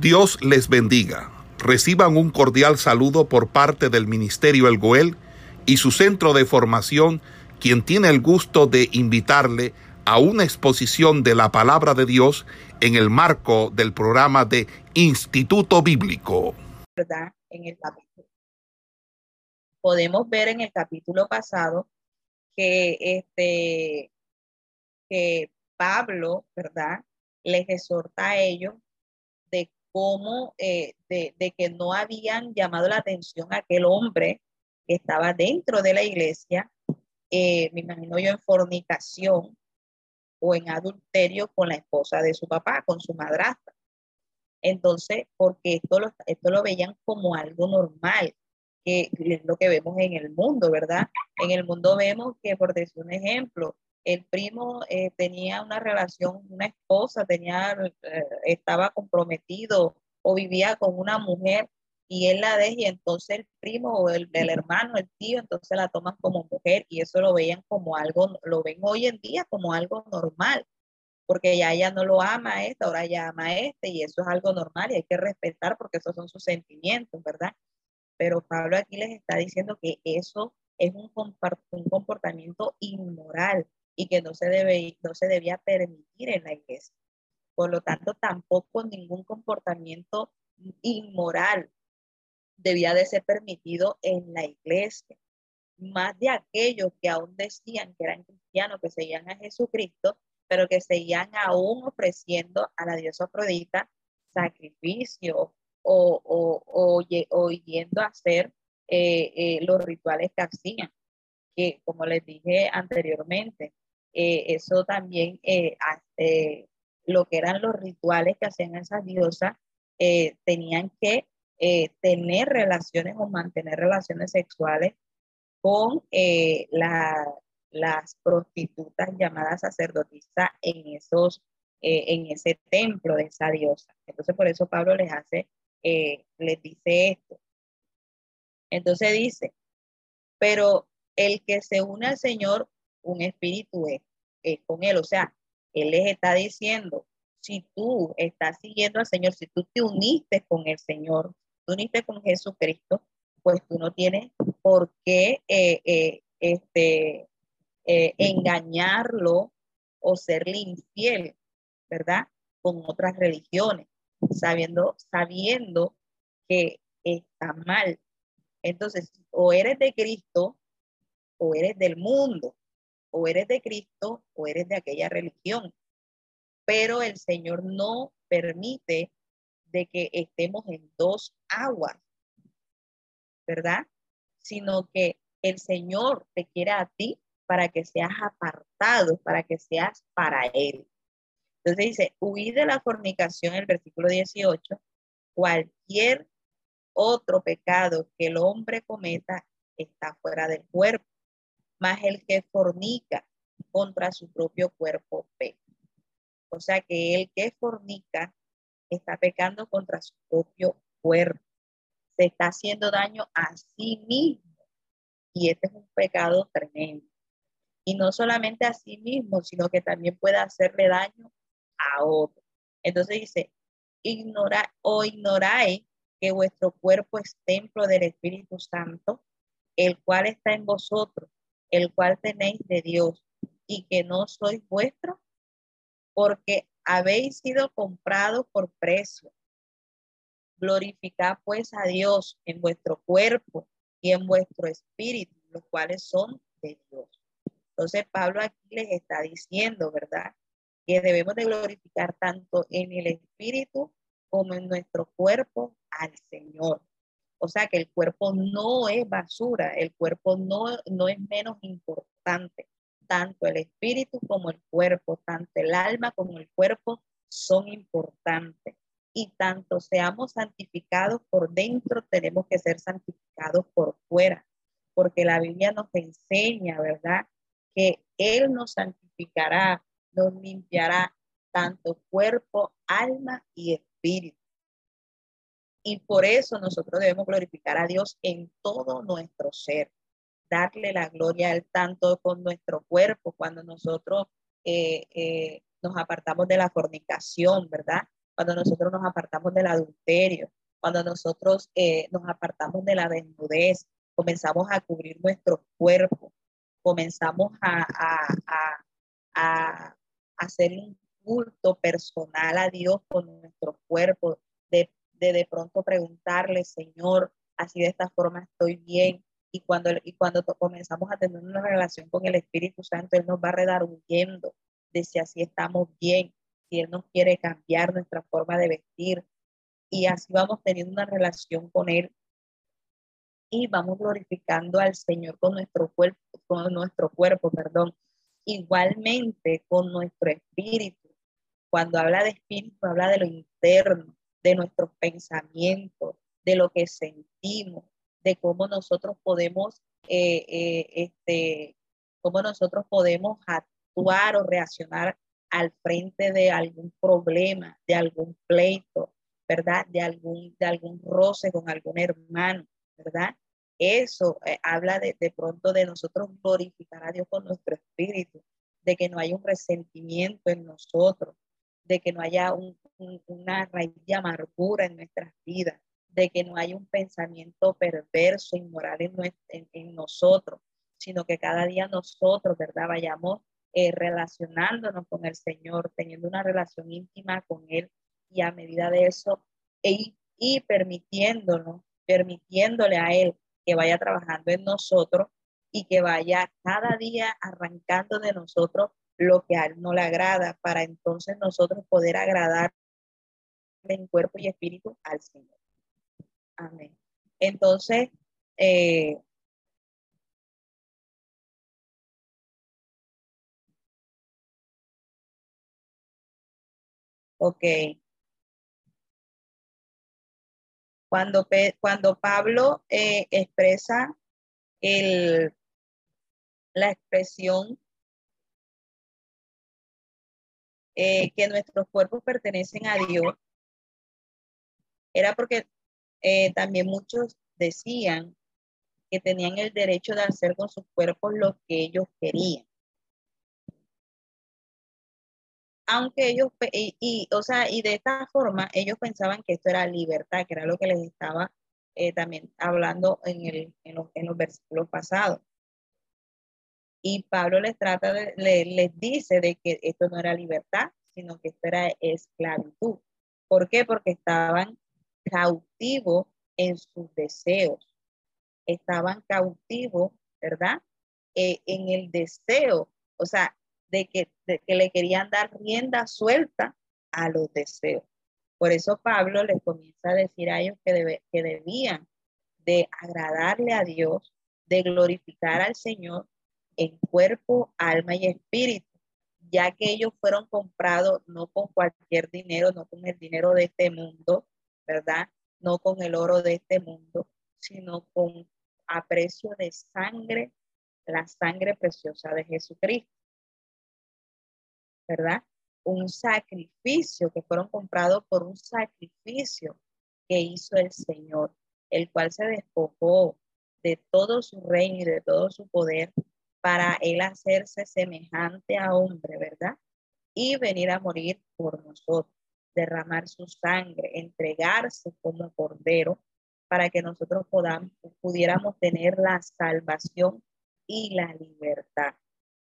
Dios les bendiga. Reciban un cordial saludo por parte del Ministerio El Goel y su centro de formación, quien tiene el gusto de invitarle a una exposición de la palabra de Dios en el marco del programa de Instituto Bíblico. En el. Podemos ver en el capítulo pasado que este que Pablo, ¿verdad? Les exhorta a ellos de cómo, eh, de, que no habían llamado la atención a aquel hombre que estaba dentro de la iglesia, eh, me imagino yo en fornicación o en adulterio con la esposa de su papá, con su madrastra. Entonces, porque esto lo, esto lo veían como algo normal, que es lo que vemos en el mundo, ¿verdad? En el mundo vemos que, por decir un ejemplo, el primo eh, tenía una relación, una esposa, tenía, eh, estaba comprometido o vivía con una mujer y él la deja y entonces el primo o el, hermano, el tío, entonces la toman como mujer y eso lo veían como algo, lo ven hoy en día como algo normal, porque ya ella no lo ama a este, ahora ya ama a este y eso es algo normal y hay que respetar porque esos son sus sentimientos, ¿verdad? Pero Pablo aquí les está diciendo que eso es un comportamiento inmoral, y que no se, debe, no se debía permitir en la iglesia. Por lo tanto, tampoco ningún comportamiento inmoral debía de ser permitido en la iglesia. Más de aquellos que aún decían que eran cristianos, que seguían a Jesucristo, pero que seguían aún ofreciendo a la diosa Afrodita sacrificio o, o, o, yendo a hacer eh, eh, los rituales que hacían, que como les dije anteriormente, eh, eso también, eh, eh, lo que eran los rituales que hacían esas diosas, tenían que tener relaciones o mantener relaciones sexuales con las prostitutas llamadas sacerdotisas en, esos, en ese templo de esa diosa. Entonces, por eso Pablo les hace, les dice esto. Entonces dice, pero el que se une al Señor un espíritu es, con él. O sea, él les está diciendo, si tú estás siguiendo al Señor, si tú te uniste con el Señor, tú uniste con Jesucristo, pues tú no tienes por qué eh, eh, este, eh, engañarlo o serle infiel, ¿verdad? Con otras religiones, sabiendo, sabiendo que está mal. Entonces, o eres de Cristo o eres del mundo o eres de Cristo o eres de aquella religión. Pero el Señor no permite de que estemos en dos aguas, ¿verdad? Sino que el Señor te quiere a ti para que seas apartado, para que seas para Él. Entonces dice, huir de la fornicación, el versículo 18, cualquier otro pecado que el hombre cometa está fuera del cuerpo más el que fornica contra su propio cuerpo peca. O sea que el que fornica está pecando contra su propio cuerpo. Se está haciendo daño a sí mismo. Y este es un pecado tremendo. Y no solamente a sí mismo, sino que también puede hacerle daño a otro. Entonces dice, ignora o ignoráis que vuestro cuerpo es templo del Espíritu Santo, el cual está en vosotros, el cual tenéis de Dios y que no sois vuestro, porque habéis sido comprados por precio. Glorificad pues a Dios en vuestro cuerpo y en vuestro espíritu, los cuales son de Dios. Entonces Pablo aquí les está diciendo, ¿verdad? Que debemos de glorificar tanto en el espíritu como en nuestro cuerpo al Señor. O sea que el cuerpo no es basura, el cuerpo no, no es menos importante. Tanto el espíritu como el cuerpo, tanto el alma como el cuerpo son importantes. Y tanto seamos santificados por dentro, tenemos que ser santificados por fuera, porque la Biblia nos enseña, ¿verdad? Que Él nos santificará, nos limpiará tanto cuerpo, alma y espíritu. Y por eso nosotros debemos glorificar a Dios en todo nuestro ser, darle la gloria al tanto con nuestro cuerpo, cuando nosotros eh, eh, nos apartamos de la fornicación, ¿verdad? cuando nosotros nos apartamos del adulterio, cuando nosotros eh, nos apartamos de la desnudez, comenzamos a cubrir nuestro cuerpo, comenzamos a, a, a, hacer un culto personal a Dios con nuestro cuerpo, de, de de pronto preguntarle, Señor, así de esta forma estoy bien. Y cuando, y cuando comenzamos a tener una relación con el Espíritu Santo, Él nos va redarguyendo de si así estamos bien, si Él nos quiere cambiar nuestra forma de vestir. Y así vamos teniendo una relación con Él y vamos glorificando al Señor con nuestro cuerpo, con nuestro cuerpo, perdón. Igualmente con nuestro espíritu. Cuando habla de espíritu, habla de lo interno, de nuestros pensamientos, de lo que sentimos, de cómo nosotros podemos, eh, eh, este, cómo nosotros podemos actuar o reaccionar al frente de algún problema, de algún pleito, ¿verdad? De algún, de algún roce con algún hermano, ¿verdad? Eso eh, habla de, de pronto de nosotros glorificar a Dios con nuestro espíritu, de que no haya un resentimiento en nosotros, de que no haya una raíz de amargura en nuestras vidas, de que no haya un pensamiento perverso, inmoral en, en, en nosotros, sino que cada día nosotros, ¿verdad? Vayamos eh, relacionándonos con el Señor, teniendo una relación íntima con Él y a medida de eso, e, y permitiéndonos, permitiéndole a Él que vaya trabajando en nosotros y que vaya cada día arrancando de nosotros lo que a Él no le agrada, para entonces nosotros poder agradar en cuerpo y espíritu al Señor. Amén. Entonces, eh, ok. Cuando, cuando Pablo eh, expresa el, la expresión eh, que nuestros cuerpos pertenecen a Dios, era porque eh, también muchos decían que tenían el derecho de hacer con sus cuerpos lo que ellos querían. Aunque ellos, y, o sea, y de esta forma ellos pensaban que esto era libertad, que era lo que les estaba eh, también hablando en, el, en, los, en los versículos pasados. Y Pablo les trata de, les dice de que esto no era libertad, sino que esto era esclavitud. ¿Por qué? Porque estaban cautivos en sus deseos. Estaban cautivos, ¿verdad? Eh, en el deseo, o sea, de que, que le querían dar rienda suelta a los deseos. Por eso Pablo les comienza a decir a ellos que, debe, que debían de agradarle a Dios, de glorificar al Señor en cuerpo, alma y espíritu, ya que ellos fueron comprados no con cualquier dinero, no con el dinero de este mundo, ¿verdad? No con el oro de este mundo, sino con aprecio de sangre, la sangre preciosa de Jesucristo, ¿verdad? Un sacrificio que fueron comprados por un sacrificio que hizo el Señor, el cual se despojó de todo su reino y de todo su poder para él hacerse semejante a hombre, ¿verdad? Y venir a morir por nosotros, derramar su sangre, entregarse como cordero para que nosotros podamos, pudiéramos tener la salvación y la libertad.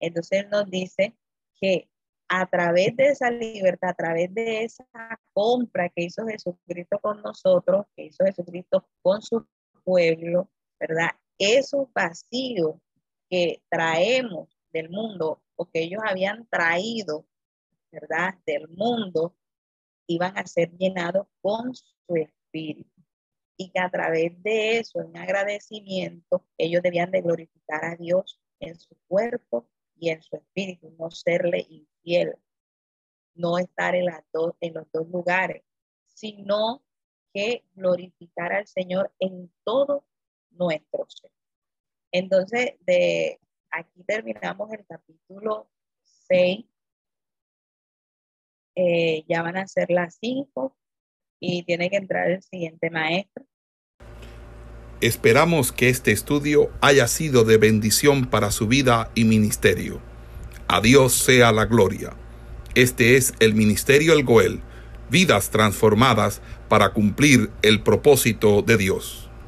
Entonces nos dice que a través de esa libertad, a través de esa compra que hizo Jesucristo con nosotros, que hizo Jesucristo con su pueblo, ¿verdad? Esos vacíos que traemos del mundo o que ellos habían traído, ¿verdad? Del mundo, iban a ser llenados con su espíritu. Y que a través de eso, en agradecimiento, ellos debían de glorificar a Dios en su cuerpo y en su espíritu, no serle infiel, no estar en, las dos, en los dos lugares, sino que glorificar al Señor en todo nuestro ser. Entonces, de aquí terminamos el capítulo 6. Eh, ya van a ser las 5 y tiene que entrar el siguiente maestro. Esperamos que este estudio haya sido de bendición para su vida y ministerio. A Dios sea la gloria. Este es el Ministerio El Goel, vidas transformadas para cumplir el propósito de Dios.